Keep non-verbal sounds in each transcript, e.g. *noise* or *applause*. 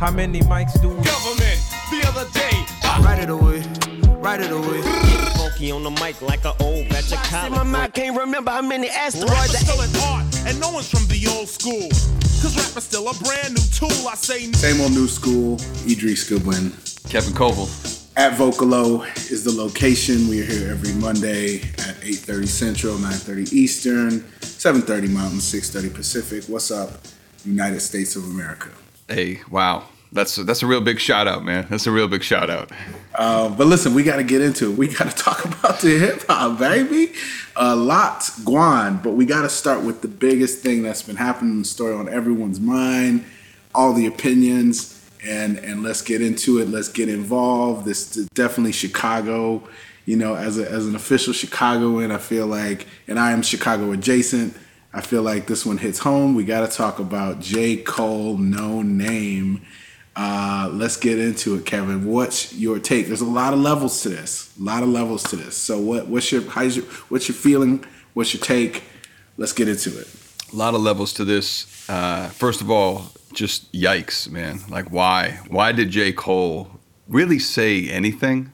How many mics do we? Government, the other day. Right it away, right it away. Funky on the mic like an old batch of See, my green. mind can't remember how many Rappers asteroids. still at art, and no one's from the old school. Cause rap is still a brand new tool. I say Same old new school, Idris Goodwin. Kevin Coval. At Vocalo is the location. We are here every Monday at 8.30 Central, 9.30 Eastern, 7.30 Mountain, 6.30 Pacific. What's up, United States of America? Hey, wow. That's that's a real big shout out, man. That's a real big shout out. Uh, but listen, we got to get into it. We got to *laughs* talk about the hip hop, baby. A lot, Guan, but we got to start with the biggest thing that's been happening in the story on everyone's mind, all the opinions, and and let's get into it. Let's get involved. This is definitely Chicago. You know, as a, as an official Chicagoan, I feel like, and I am Chicago adjacent. I feel like this one hits home. We got to talk about J. Cole, Noname. Uh, let's get into it, Kevin. What's your take? There's a lot of levels to this. A lot of levels to this. So, what, what's your how's your what's your feeling? What's your take? Let's get into it. A lot of levels to this. Uh, first of all, just yikes, man. Like, why? Why did J. Cole really say anything?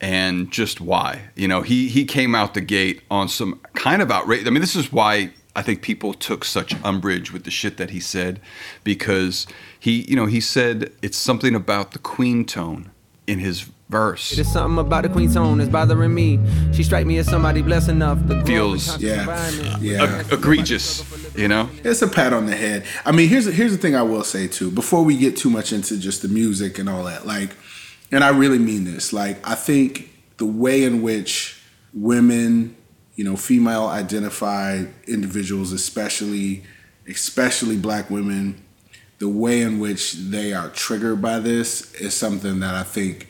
And just why? You know, he he came out the gate on some kind of outrage. I mean, this is why I think people took such umbrage with the shit that he said, because he, you know, he said it's something about the queen tone in his verse. There's something about the queen's tone that's bothering me. She strike me as somebody blessed enough to grow up in Feels- Yeah. Yeah. Eg- egregious, you know. It's a pat on the head. I mean, here's here's the thing I will say too. Before we get too much into just the music and all that, like, and I really mean this. Like, I think the way in which women, you know, female identified individuals, especially especially black women, the way in which they are triggered by this is something that I think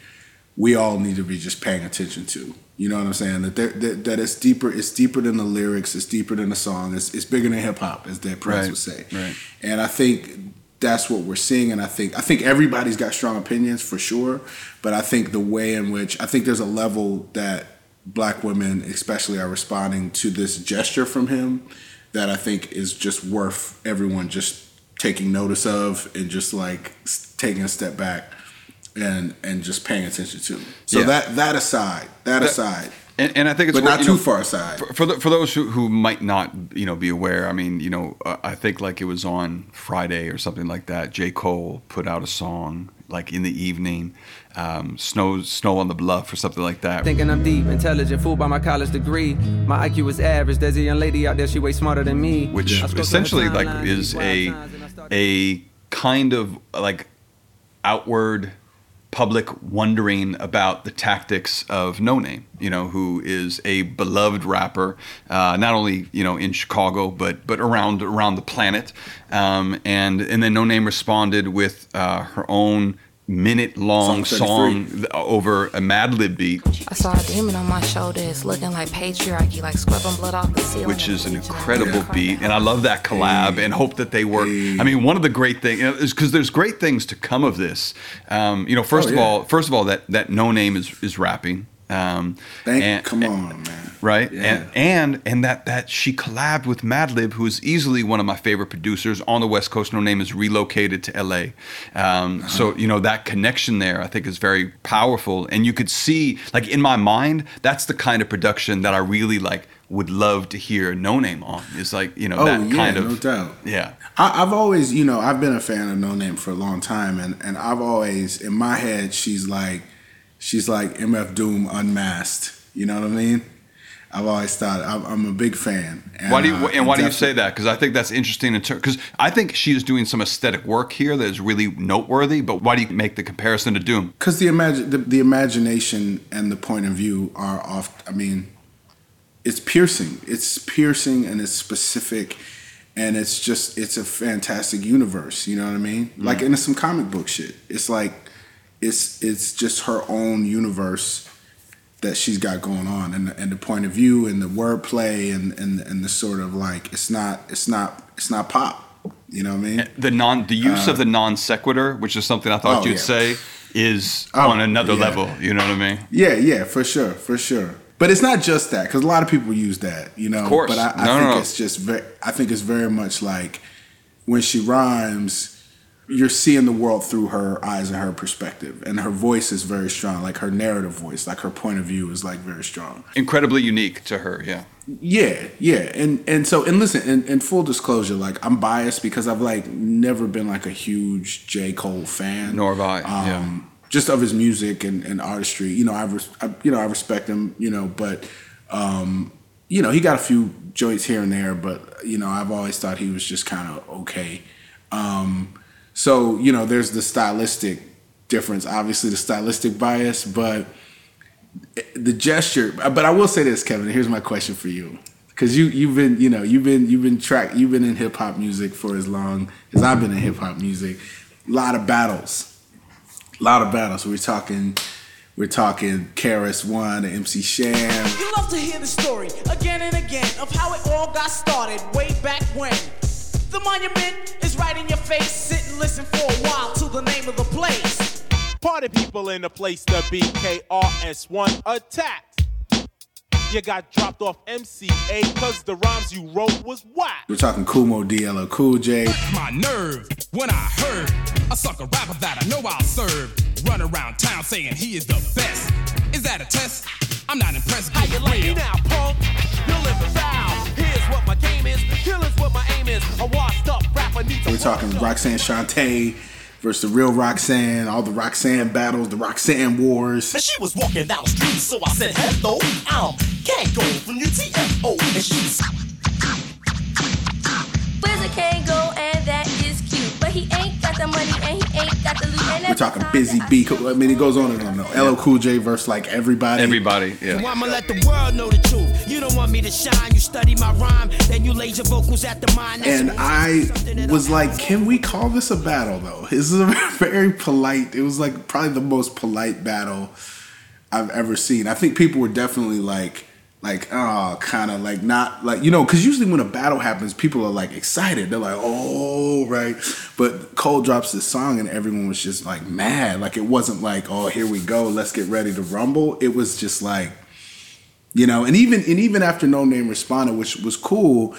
we all need to be just paying attention to. You know what I'm saying? That that, that it's deeper. It's deeper than the lyrics. It's deeper than the song. It's, it's bigger than hip hop, as Dead Prez Right, would say. right. And I think that's what we're seeing. And I think I think everybody's got strong opinions for sure. But I think the way in which I think there's a level that black women, especially, are responding to this gesture from him that I think is just worth everyone just taking notice of and just like taking a step back and and just paying attention to. So Yeah. that that aside, that, aside, And, and I think it's but worth- not you too know, far aside. For, for, the, for those who, who might not, you know, be aware, I mean, you know, uh, I think like it was on Friday or something like that. J. Cole put out a song like in the evening, um, "Snow Snow on the Bluff" or something like that. Thinking I'm deep, intelligent, fooled by my college degree. My IQ is average. There's a young lady out there, she way smarter than me. which I scroll through her essentially like is these a a kind of like outward public wondering about the tactics of Noname, you know, who is a beloved rapper, uh, not only you know in Chicago but but around around the planet. Um, and and then Noname responded with uh, her own minute long Song song over a Madlib beat, I saw a demon on my shoulders, looking like patriarchy, like scrubbing blood off the ceiling. which is an incredible the beat, and I love that collab, and hope that they work. I mean, one of the great things, you know, is because there's great things to come of this. Um, you know, first Oh, of yeah. all, first of all, that that Noname is is rapping. Um, Thank and- come on, man. right? Yeah. And and and that that she collabed with Madlib, who is easily one of my favorite producers on the West Coast. Noname is relocated to L.A. Um, Uh-huh. So you know that connection there, I think, is very powerful. And you could see, like in my mind, that's the kind of production that I really like. Would love to hear Noname on. Is like you know Oh that yeah, kind of no doubt. yeah. I, I've always, you know, I've been a fan of Noname for a long time, and and I've always, in my head, she's like, she's like MF Doom unmasked. You know what I mean? I've always thought I'm, I'm a big fan. And, Why do you uh, and why do you say that? Because I think that's interesting in. Because I think she is doing some aesthetic work here that is really noteworthy. But why do you make the comparison to Doom? Because the, imag- the the imagination and the point of view are off. I mean, it's piercing. It's piercing and it's specific, and it's just it's a fantastic universe. You know what I mean? Like into some comic book shit. It's like it's it's just her own universe that she's got going on, and and the point of view and the wordplay and and and the sort of like it's not it's not it's not pop. You know what I mean? The non the use of the non sequitur, which is something I thought Uh, oh, you'd yeah. say, is Oh, on another yeah. level. You know what I mean? Yeah, yeah, for sure, for sure. But it's not just that because a lot of people use that, you know. Of course. But I, I No, no, think no. it's just very. I think it's very much like when she rhymes. You're seeing the world through her eyes and her perspective, and her voice is very strong. Like her narrative voice, like her point of view is like very strong. Incredibly unique to her, yeah. Yeah, yeah, and and so and listen, in, in full disclosure, like I'm biased because I've like never been like a huge J Cole fan, Nor have I, Um, yeah. Just of his music and, and artistry, you know, I, res- I you know I respect him, you know, but um, you know he got a few joints here and there, but you know I've always thought he was just kind of okay. Um, so you know, there's the stylistic difference, obviously the stylistic bias, but the gesture. But I will say this, Kevin. Here's my question for you, because you you've been you know you've been you've been track you've been in hip hop music for as long as I've been in hip hop music. A lot of battles, a lot of battles. We're talking. We're talking KRS-One, MC Shan. You love to hear the story again and again of how it all got started way back when. The monument is right in your face. Sit and listen for a while to the name of the place. Party people in the place to be. KRS1 attacked. You got dropped off MCA cause the rhymes you wrote was whack. We're talking Kool Moe Dee, LL Cool J. my nerve when I heard a sucker rapper that I know I'll serve run around town saying he is the best. Is that a test? I'm not impressed. How Get you like me now, punk? You live in foul. Here's what my game is. Here is what my aim is. A washed up rapper needs We're talking Roxanne Shante versus the real Roxanne, all the Roxanne battles, the Roxanne wars. And she was walking down the street, so I said, hello, I'm can't go from UTFO. And she's Wizard can't go, and that is cute. But he ain't got the money, and he ain't got the loot. And We're talking Busy that I B. I mean, it goes on and on. though. LL Cool J versus like everybody. Everybody, So yeah. I'ma let the world know the truth. You don't want me to shine, you study my rhyme, then you laser vocals at the mind. That's And I was like, can we call this a battle though? *laughs* This is a *laughs* very polite. It was like probably the most polite battle I've ever seen. I think people were definitely like, like, ah, oh, kind of like not like you know, because usually when a battle happens, people are like excited. They're like, oh, right. But Cole drops this song, and everyone was just like mad. Like it wasn't like, oh, here we go, let's get ready to rumble. It was just like, you know, and even and even after Noname responded, which was cool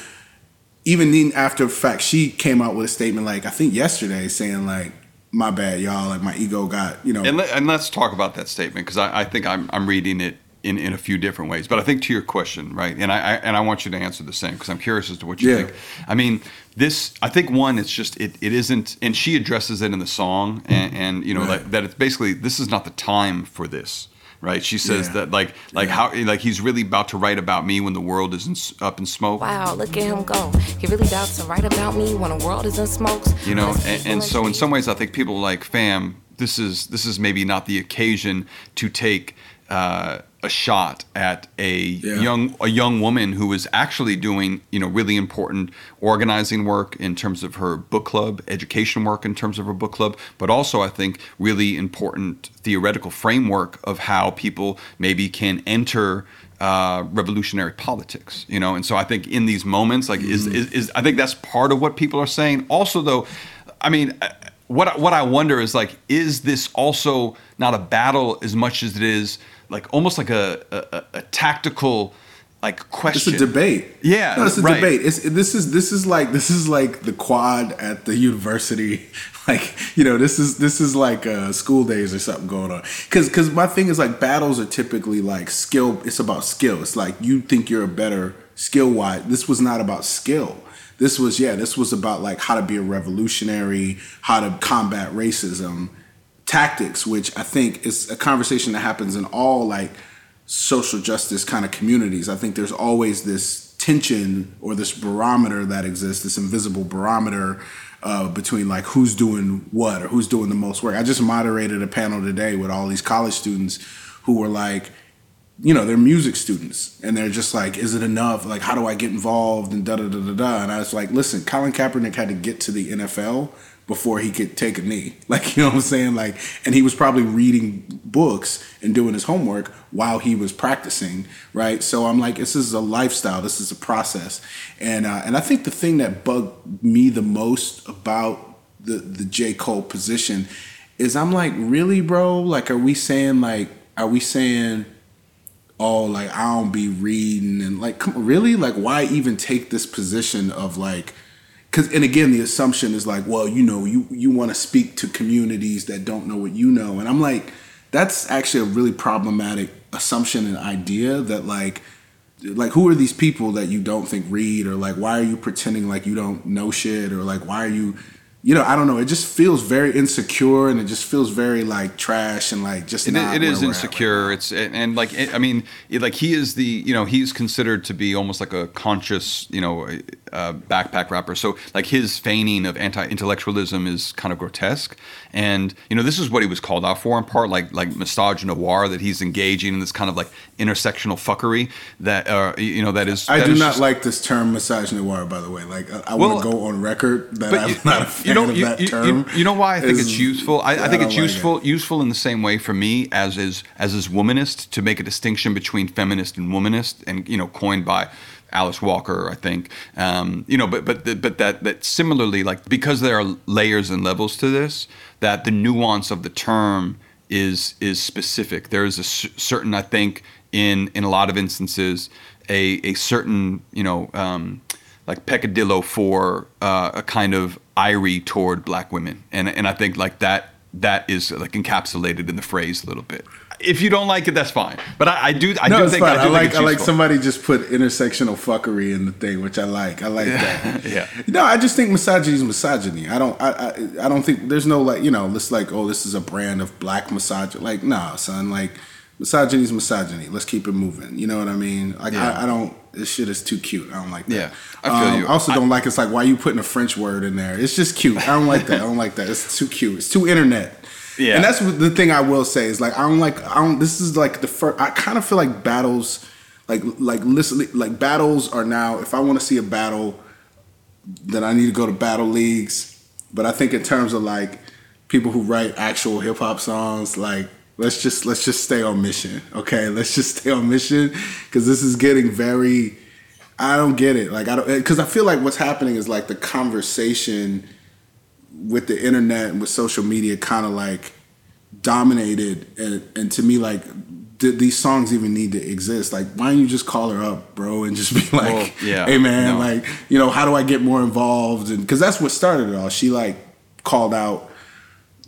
even then after fact she came out with a statement like i think yesterday saying like my bad y'all like my ego got you know And, let, let's talk about that statement because I, I think I'm, I'm reading it in, in a few different ways. But I think to your question, right? And I, I and I want you to answer the same because I'm curious as to what you Yeah. think. I mean, this I think one, it's just it, it isn't, and she addresses it in the song, and, and you know Right. like, that it's basically this is not the time for this. Right, she says Yeah. that like like Yeah. how like he's really about to write about me when the world is in, s- up in smoke. Wow, look at him go. He really doubts to write about me when the world is in smokes. you know and, and so in some ways i think people are like fam this is this is maybe not the occasion to take uh, a shot at a Yeah. young a young woman who is actually doing you know really important organizing work in terms of her book club education work in terms of her book club but also i think really important theoretical framework of how people maybe can enter uh, revolutionary politics, you know, and so I think in these moments, like, is, is is I think that's part of what people are saying. Also, though, I mean, uh, what what I wonder is like, is this also not a battle as much as it is like almost like a a, a- tactical like question. it's a debate. Yeah, no, it's a right. debate. It's this is this is like this is like the quad at the university. *laughs* Like you know this is this is like uh school days or something going on. Because because my thing is like battles are typically like skill it's about skill. It's like you think you're a better skill wise. This was not about skill. This was yeah this was about like how to be a revolutionary how to combat racism tactics which i think is a conversation that happens in all like social justice kind of communities i think there's always this tension or this barometer that exists this invisible barometer uh, between like who's doing what or who's doing the most work i just moderated a panel today with all these college students who were like you know, they're music students and they're just like, is it enough? Like, how do I get involved? And da da da da da. And I was like, listen, Colin Kaepernick had to get to the NFL before he could take a knee. *laughs* Like, you know what I'm saying? Like, and he was probably reading books and doing his homework while he was practicing, right? So I'm like, this is a lifestyle. This is a process. And uh, and I think the thing that bugged me the most about the the J Cole position is I'm like, really, bro? Like, are we saying like, are we saying? oh, like I don't be reading and like, come really? Like, why even take this position of like because and again the assumption is like well you know you you want to speak to communities that don't know what you know. And i'm like that's actually a really problematic assumption and idea that like like who are these people that you don't think read? Or like why are you pretending like you don't know shit? Or like why are you you know i don't know. It just feels very insecure and it just feels very like trash and like just It, not it is insecure. It's and, and like it, I mean, it, like he is the you know he's considered to be almost like a conscious you know uh, backpack rapper. So like his feigning of anti-intellectualism is kind of grotesque, and you know this is what he was called out for in part, like like misogynoir that he's engaging in this kind of like intersectional fuckery that uh, you know that is. I that do is not just- like this term misogynoir, by the way. Like, I, I Well, want to go on record that I'm you, not a *laughs* fan you know, of you, that you- term. you- know why I think Is- it's useful. I, I I think don't it's like useful useful in the same way for me as is as is womanist to make a distinction between feminist and womanist, and you know, coined by Alice Walker, I think. Um, you know, but but but that that similarly, like because there are layers and levels to this, that the nuance of the term is is specific. There is a certain, I think, in in a lot of instances, a a certain you know. Um, like peccadillo for uh, a kind of irie toward black women, and and I think like that that is like encapsulated in the phrase a little bit. If you don't like it, that's fine. But I, I do I no, do it's think fine. I, I, do think like it's I like somebody just put intersectional fuckery in the thing, which I like. I like that. *laughs* yeah. No, I just think misogyny is misogyny. I don't. I, I. I don't think there's no like you know. This like oh this is a brand of black misogyny. Like nah, son. Like misogyny is misogyny. Let's keep it moving. You know what I mean? Like Yeah. I, I don't. This shit is too cute. I don't like that. Yeah, I feel Um, you. I also don't like it's like why are you putting a French word in there. It's just cute. I don't like that. I don't like that. It's too cute. It's too internet. Yeah. And that's the thing I will say is like I don't like I don't. This is like the first. I kind of feel like battles, like like listen, like battles are now. If I want to see a battle, then I need to go to battle leagues. But I think in terms of like people who write actual hip hop songs, like let's just let's just stay on mission, okay? Let's just stay on mission because this is getting very. I don't get it. Like I don't because I feel like what's happening is like the conversation with the internet and with social media kind of like dominated and, and to me like did these songs even need to exist. Like why don't you just call her up bro and just be *laughs* like Well, yeah, hey man no. like you know how do i get more involved? And because that's what started it all. She like called out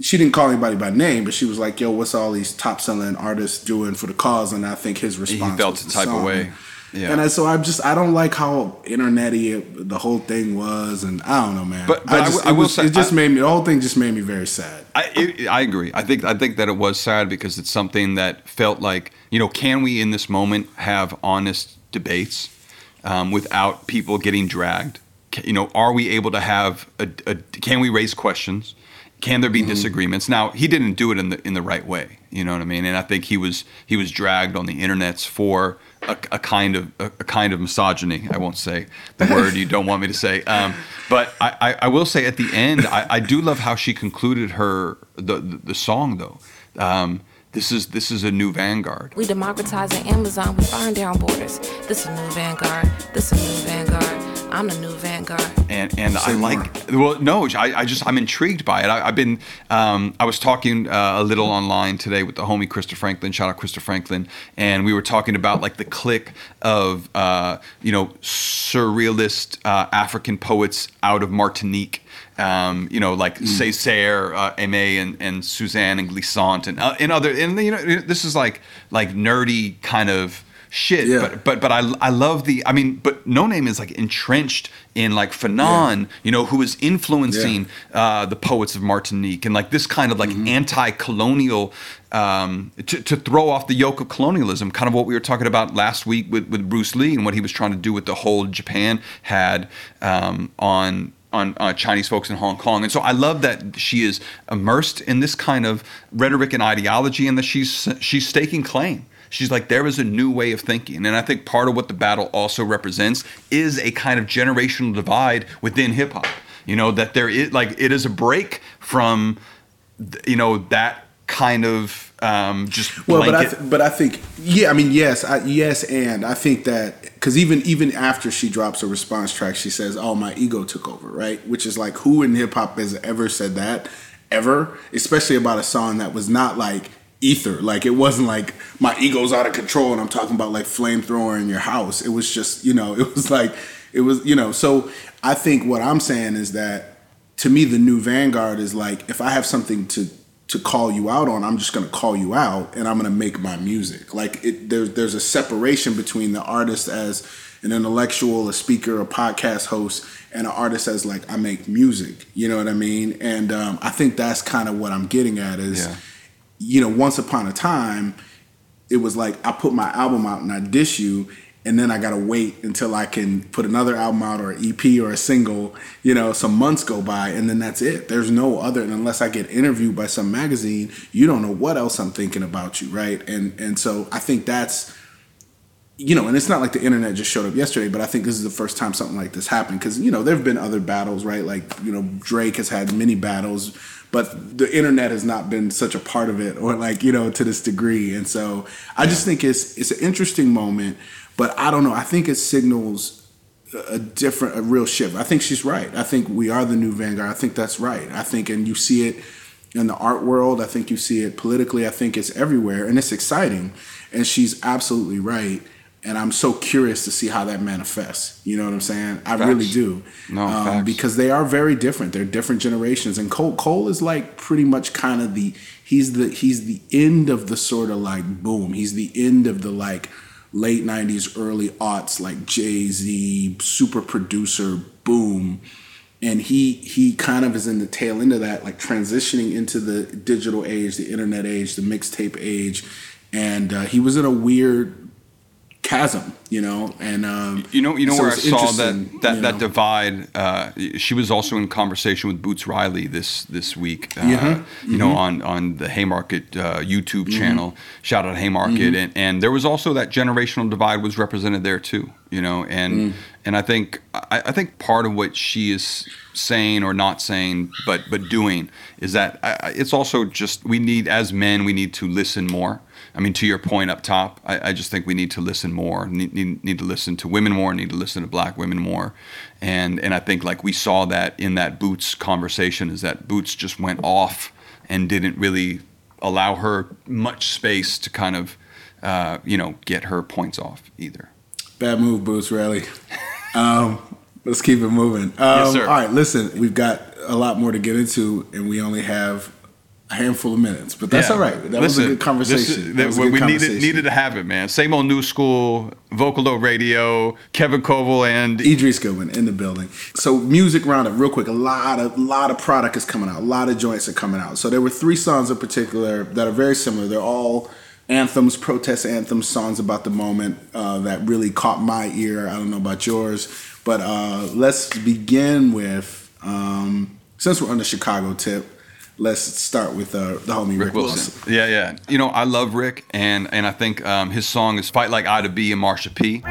she didn't call anybody by name but she was like yo what's all these top selling artists doing for the cause? And i think his response he felt was the type of way. Yeah. and I, so I'm just I don't like how internety the whole thing was, and I don't know, man. But- but I just, will- I it, will was, say- it just made me the whole thing just made me very sad. I, it, I agree. I think I think that it was sad because it's something that felt like you know, can we in this moment have honest debates um, without people getting dragged? You know, are we able to have a, a can we raise questions? Can there be Mm-hmm. disagreements? Now he didn't do it in the in the right way. You know what I mean? And I think he was he was dragged on the internets for a, a kind of a, a kind of misogyny. I won't say the word you don't want me to say. Um, but I, I, I will say at the end, I, I do love how she concluded her the the, the song though. Um, this is this is a new vanguard. We democratizing Amazon, we burn down borders. This is a new vanguard, this is a new vanguard. I'm the new vanguard. and and I Say like well no I, I just I'm intrigued by it. I, I've been um, I was talking uh, a little online today with the homie Krista Franklin. Shout out Krista Franklin. And we were talking about like the click of uh, you know surrealist uh, African poets out of Martinique. Um, you know like Mm. Césaire uh, Aimé and, and Suzanne and Glissant and, uh, and other and you know this is like like nerdy kind of shit Yeah. but but but I I love the I mean but Noname is like entrenched in like Fanon you know who is influencing uh, the poets of Martinique and like this kind of like Mm-hmm. anti-colonial um, to, to throw off the yoke of colonialism kind of what we were talking about last week with, with Bruce Lee and what he was trying to do with the hold Japan had um, on on uh, Chinese folks in Hong Kong. And so I love that she is immersed in this kind of rhetoric and ideology and that she's she's staking claim. She's like, there is a new way of thinking. And I think part of what the battle also represents is a kind of generational divide within hip hop. You know, that there is like, it is a break from, you know, that kind of um, just Well, but I th- but I think yeah, I mean yes, I, yes, and I think that because even even after she drops a response track, she says, "Oh, my ego took over," right? Which is like who in hip hop has ever said that ever, especially about a song that was not like ether, like it wasn't like my ego's out of control and I'm talking about like flamethrower in your house. It was just you know, *laughs* it was like. It was, you know, so I think what I'm saying is that to me, the new Vanguard is like if I have something to to call you out on, I'm just gonna call you out and I'm gonna make my music. Like it, there's there's a separation between the artist as an intellectual, a speaker, a podcast host, and an artist as like I make music. You know what I mean? And um, I think that's kind of what I'm getting at is, Yeah. You know, once upon a time, it was like I put my album out and I dish you, and then I gotta wait until I can put another album out or an EP or a single. You know, some months go by, and then that's it. There's no other, and unless I get interviewed by some magazine, you don't know what else I'm thinking about you, right? And and so I think that's you know, and it's not like the internet just showed up yesterday, but I think this is the first time something like this happened because you know there have been other battles, right? Like you know Drake has had many battles, but the internet has not been such a part of it, or like you know to this degree. And so I just think it's it's an interesting moment, but I don't know. I think it signals a different, a real shift. I think she's right. I think we are the new vanguard. I think that's right. I think, and you see it in the art world. I think you see it politically. I think it's everywhere, and it's exciting. And she's absolutely right. And I'm so curious to see how that manifests. You know what I'm saying? I Facts. really do. No, um, because they are very different. They're different generations. And Cole Cole is like pretty much kind of the he's the he's the end of the sort of like boom. He's the end of the like late '90s, early aughts, like Jay Z, super producer, boom. And he he kind of is in the tail end of that, like transitioning into the digital age, the internet age, the mixtape age, and uh, he was in a weird chasm, you know. And um, You know, you know so where I saw that that, you that divide. Uh, she was also in conversation with Boots Riley this this week. Uh, Yeah. You know, Mhm. on on the Haymarket uh, YouTube Mhm. channel. Shout out Haymarket, Mhm. and and there was also that generational divide was represented there too. You know, and Mm. and I think I, I think part of what she is saying or not saying, but but doing is that I- it's also just we need as men we need to listen more. I mean, to your point up top, I, I just think we need to listen more. Need, need, need to listen to women more. Need to listen to black women more. And and I think like we saw that in that Boots conversation is that Boots just went off and didn't really allow her much space to kind of uh, you know get her points off either. Bad move, Boots Riley. *laughs* Um, let's keep it moving. Um, Yes, sir. All right, listen, we've got a lot more to get into, and we only have a handful of minutes, but that's Yeah. all right. That was a good conversation. is- That was a we good we needed needed to have it, man. Same old new school, Vocalo Radio, Kevin Coval, and Idris Goodwin in the building. So music roundup, real quick. A lot of lot of product is coming out. A lot of joints are coming out. So there were three songs in particular that are very similar. They're all anthems, protest anthems, songs about the moment uh, that really caught my ear. I don't know about yours, but uh, let's begin with um, since we're on the Chicago tip. Let's start with uh, the homie Rick, Rick Wilson. Yeah, yeah. You know, I love Rick, and and I think um, his song is "Fight Like I to B" and Marsha P.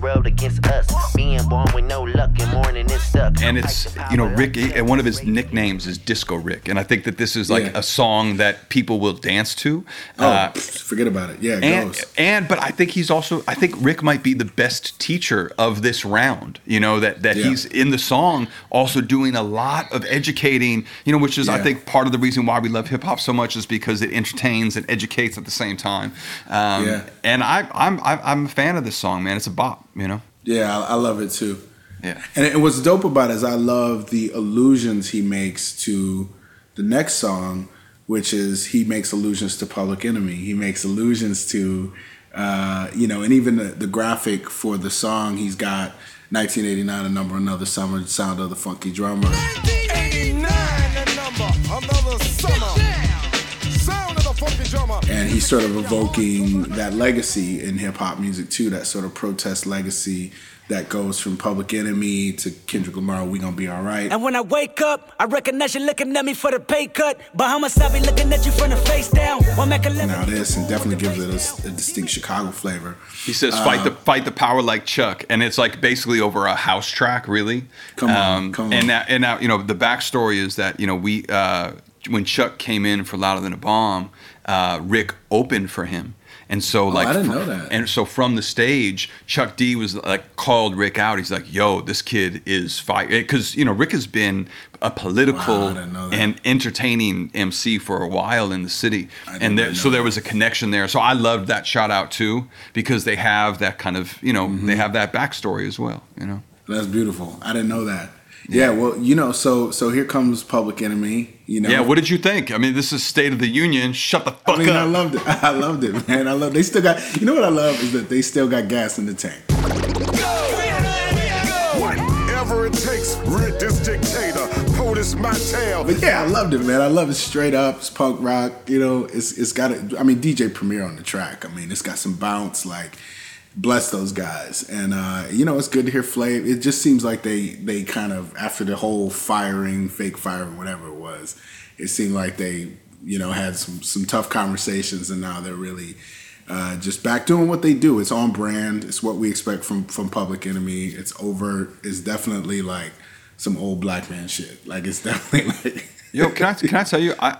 world against us. Being born with no luck and morning it sucks. And it's you know Rick, and one of his nicknames is Disco Rick, and I think that this is like Yeah. a song that people will dance to. Oh, Uh, forget about it. Yeah, it and, goes. and but I think he's also I think Rick might be the best teacher of this round. You know that that Yeah. he's in the song also doing a lot of educating. You know, which is I think part of the reason why we love hip hop so much is because it entertains and educates at the same time. Um, Yeah. And I I'm I'm a fan of this song, man. It's a bop. You know. Yeah, I, I love it too. Yeah. And, and what's dope about it is I love the allusions he makes to the next song, which is he makes allusions to Public Enemy. He makes allusions to, uh, you know, and even the, the graphic for the song, he's got 1989, a number, another summer, sound of the funky drummer. 89 the number, another summer. And he's sort of evoking that legacy in hip hop music too, that sort of protest legacy that goes from Public Enemy to Kendrick Lamar, We Gonna Be Alright. And when I wake up, I recognize you looking at me for the pay cut. Bahamas, I be looking at you from the face down. One now this and definitely gives it a, a distinct Chicago flavor. He says, "Fight the fight the power like Chuck," and it's like basically over a house track, really. Come on, come on. And now, and now, you know, the backstory is that you know we uh, when Chuck came in for Louder Than a Bomb, uh, Rick opened for him, And so like Oh, I didn't fr- know that. And so from the stage, Chuck D was like called Rick out. He's like, "Yo, this kid is fire." Because you know Rick has been a political Wow, I didn't know that. and entertaining MC for a while in the city, and there, so know there was a connection there. So I loved that shout out too because they have that kind of you know Mm-hmm. they have that backstory as well. You know. That's beautiful. I didn't know that. Yeah, well, you know, so so here comes Public Enemy. You know, Yeah, what did you think? I mean, this is State of the Union. Shut the fuck I mean, up. I loved it. *laughs* I loved it, man. I love. They still got. You know what I love is that they still got gas in the tank. Whatever it takes, rid this dictator. POTUS my tail. But yeah, I loved it, man. I love it straight up. It's punk rock. You know, it's it's got. A, I mean, DJ Premier on the track. I mean, it's got some bounce. Like, bless those guys. And uh, you know, it's good to hear Flav. It just seems like they they kind of after the whole firing, fake firing, whatever it was. It seemed like they you know had some some tough conversations, and now they're really. Uh, just back doing what they do. It's on brand. It's what we expect from from Public Enemy. It's overt. It's definitely like some old black man shit. Like it's *laughs* definitely like Yo, can I can I tell you? I,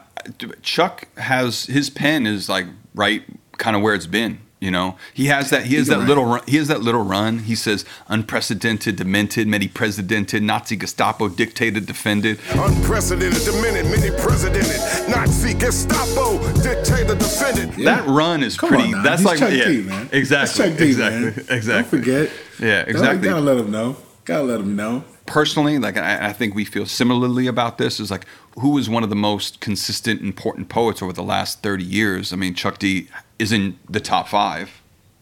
Chuck has his pen is like right, kind of where it's been. You know, he has that. He has that right. little. Run, he has that little run. He says, "Unprecedented, demented, many presidented, Nazi Gestapo dictated, defended." Unprecedented, demented, many presidented. Nazi, Gestapo, dictator, defended. That run is Come pretty. on now. That's He's like Chuck yeah, D, man. Exactly, Chuck D, exactly, man. exactly. Don't forget. Yeah, Gotta- exactly. Gotta let him know. Gotta let him know. personally, like I, I think we feel similarly about this. Is like who is one of the most consistent, important poets over the last thirty years? I mean, Chuck D is in the top five.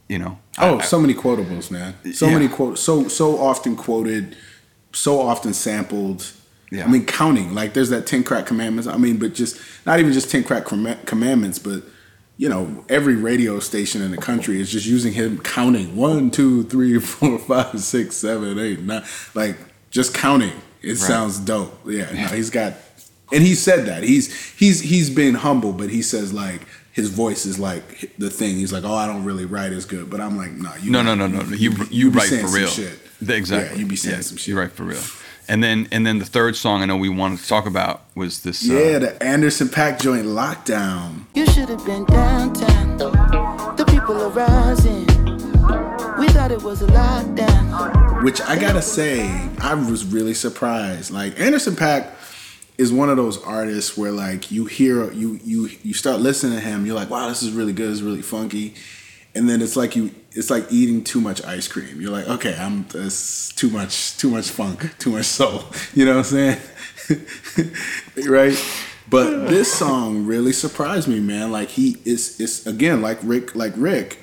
You know. Oh, I- so many quotables, man. So Yeah. many quotes. So so often quoted. So often sampled. Yeah. I mean, counting. Like there's that ten crack commandments. I mean, but just not even just ten crack comm- commandments, but you know, every radio station in the country is just using him counting one, two, three, *laughs* four, five, six, seven, eight, nine. Like just counting. It sounds dope. Yeah, no, he's got, and he said that he's he's he's been humble, but he says like his voice is like the thing. He's like, oh, I don't really write as good, but I'm like, nah, you no, no, no, no, no. You you, be write for real. shit. Exactly. Yeah, you be saying Yeah, some shit. You write for real. And then and then the third song I know we wanted to talk about was this. Yeah, Uh, the Anderson .Paak joint lockdown. You should have been downtown. The people are rising. We thought it was a lockdown. which I gotta say, I was really surprised. Like Anderson .Paak is one of those artists where like you hear you you you start listening to him, you're like, wow, this is really good, it's really funky, and then it's like you it's like eating too much ice cream. You're like, okay, I'm this too much too much funk, too much soul. *laughs* You know what I'm saying? *laughs* right? But this song really surprised me, man. Like he is it's again like Rick like Rick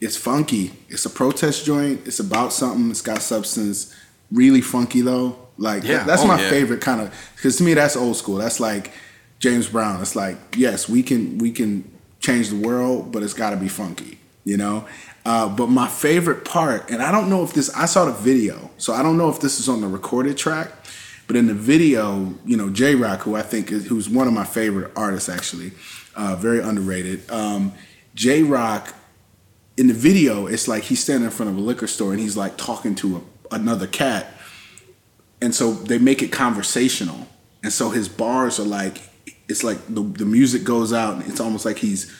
it's funky. It's a protest joint. It's about something. It's got substance. Really funky though. Like Yeah. that's Oh, my yeah. favorite kind of. Because to me, that's old school. That's like James Brown. It's like yes, we can we can change the world, but it's got to be funky. You know. Uh, but my favorite part, and I don't know if this. I saw the video, so I don't know if this is on the recorded track. But in the video, you know, Jay Rock, who I think is who's one of my favorite artists, actually, uh, very underrated. Um, Jay Rock in the video, it's like he's standing in front of a liquor store and he's like talking to a, another cat, and so they make it conversational. And so his bars are like, it's like the the music goes out and it's almost like he's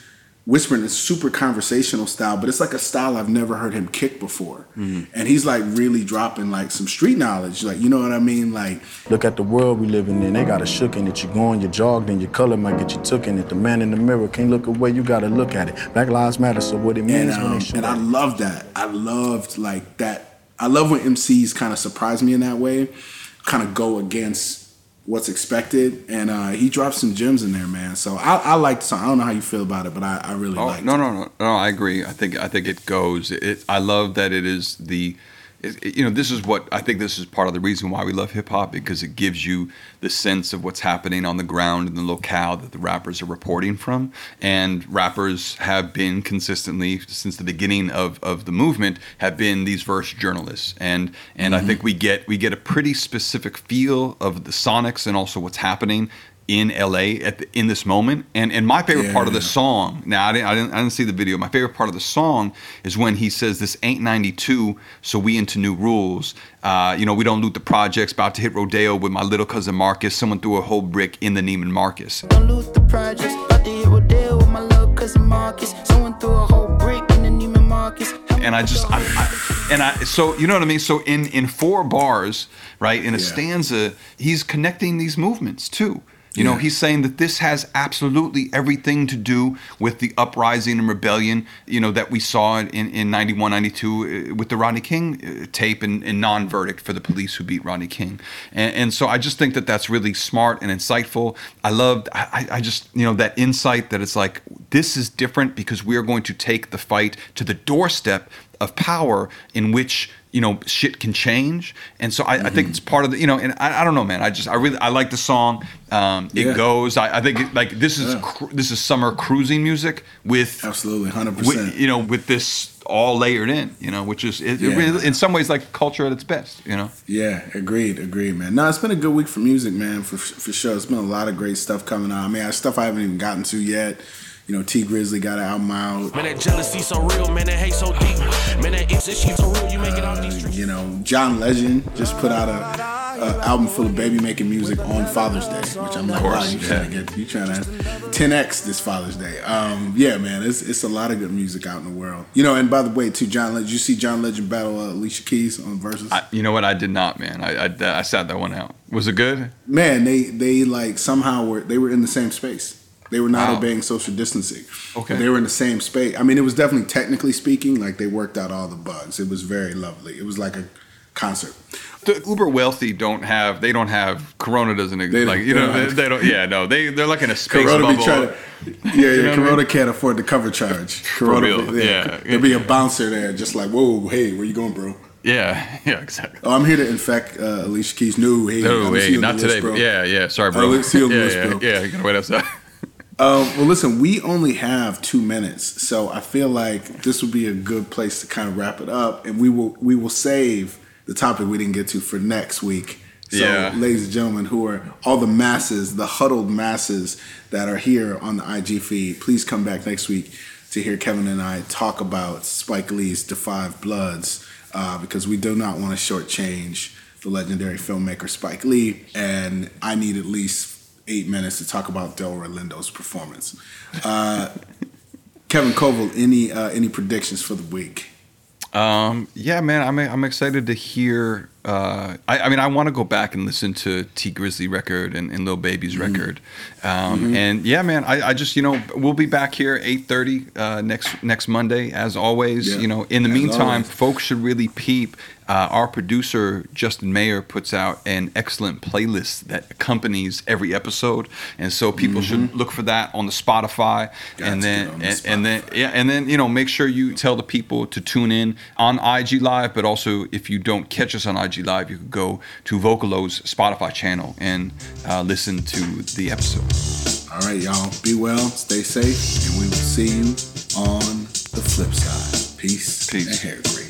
whispering in super conversational style, but it's like a style I've never heard him kick before. And he's like really dropping like some street knowledge, like you know what I mean, like. Look at the world we living in. They got a shook in it. You going, you jogged, and your color might get you took in it. The man in the mirror can't look away. You gotta look at it. Black lives matter. So what it means and, when um, they show and I love that. I loved like that. I love when MCs kind of surprise me in that way, kind of go against what's expected. And uh, he dropped some gems in there, man. So I, I like the song. I don't know how you feel about it, but I, I really Oh, like. no, no, no, no. I agree. I think I think it goes. It, I love that it is the. It, you know, this is what I think. This is part of the reason why we love hip hop because it gives you the sense of what's happening on the ground in the locale that the rappers are reporting from. And rappers have been consistently since the beginning of, of the movement have been these verse journalists. And and I Mhm. think we get we get a pretty specific feel of the sonics and also what's happening in LA at the, in this moment. And and my favorite part of the song. Now I didn't, I didn't I didn't see the video. My favorite part of the song is when he says, "This ain't '92, so we into new rules. Uh, you know, we don't loot the projects. About to hit rodeo with my little cousin Marcus. Someone threw a whole brick in the Neiman Marcus." Don't lose the projects. About to hit Rodeo with my little cousin Marcus. Someone threw a whole brick and I just, I, I, and I, so you know what I mean. So in in four bars, right, in a stanza, he's connecting these movements too. You know, Yeah. he's saying that this has absolutely everything to do with the uprising and rebellion, you know, that we saw in, in 91, 92 uh, with the Rodney King uh, tape and, and non verdict for the police who beat Rodney King. And, and so I just think that that's really smart and insightful. I loved, I, I I just, you know, that insight that it's like, this is different because we are going to take the fight to the doorstep of power in which you know shit can change and so I, I think it's part of the you know and I, I don't know man i just i really i like the song um it Yeah. goes i, I think it, like this is Yeah. cru- this is summer cruising music with absolutely 100% with, you know with this all layered in you know which is it, it Yeah. really, in some ways like culture at its best you know Yeah, agreed, agreed, man. No, it's been a good week for music, man, for for sure. It's been a lot of great stuff coming out. I mean, stuff I haven't even gotten to yet. You know, Tee Grizzley got an album out. Man, that jealousy so real, man, that hate so deep. Man, that itch, that shit so real, you make it off these streets. You know, John Legend just put out a, a album full of baby making music on Father's Day, which I'm like, wow, course, you trying to get you trying to 10x this Father's Day. Um, yeah, man, it's it's a lot of good music out in the world. You know, and by the way, too, John Legend, you see John Legend battle uh, Alicia Keys on Verzuz. I, you know what i did not man I, I i sat that one out was it good man, they they like somehow were they were in the same space. They were not Wow. obeying social distancing. Okay. They were in the same space. I mean, it was definitely technically speaking, like they worked out all the bugs. It was very lovely. It was like a concert. the uber wealthy don't have they don't have corona doesn't They exist like you they know don't *laughs* they, they don't yeah no they they're like in a space Corona bubble be trying to, yeah, You know what I Corona mean? can't afford the cover charge. *laughs* Corona, real, yeah. There'd be a bouncer there, just like, whoa, hey, where you going, bro? yeah *laughs* yeah exactly Oh, I'm here to infect uh, Alicia Keys. No, hey, No, hey, you on the not today. Yeah, yeah. Sorry, bro. don't see you yeah, yeah, bro. yeah. You gotta wait outside. Um, well, listen, we only have two minutes, so I feel like this would be a good place to kind of wrap it up, and we will we will save the topic we didn't get to for next week. So, Yeah. ladies and gentlemen, who are all the masses, the huddled masses that are here on the IG feed, please come back next week to hear Kevin and I talk about Spike Lee's *The Five Bloods* uh, because we do not want to shortchange the legendary filmmaker Spike Lee, and I need at least eight minutes to talk about Delroy Lindo's performance. Uh, *laughs* Kevin Coval, any uh, any predictions for the week? Um, yeah, man, I'm I'm excited to hear. Uh, I, I mean, I want to go back and listen to Tee Grizzley record and, and Lil Baby's Mm-hmm. record. Um, Mhm. And yeah, man, I, I just you know we'll be back here 8:30 uh, next next Monday as always. Yeah, You know, in the as meantime, always. folks should really peep. Uh, our producer Justin Mayer puts out an excellent playlist that accompanies every episode, and so people should look for that on the Spotify. and then Mm-hmm. the and, and then yeah, and then you know make sure you tell the people to tune in on IG Live, but also if you don't catch us on IG Live, you could go to Vocalo's Spotify channel and uh, listen to the episode. All right, y'all. Be well, stay safe, and we will see you on the flip side. Peace, Peace. and hair grease.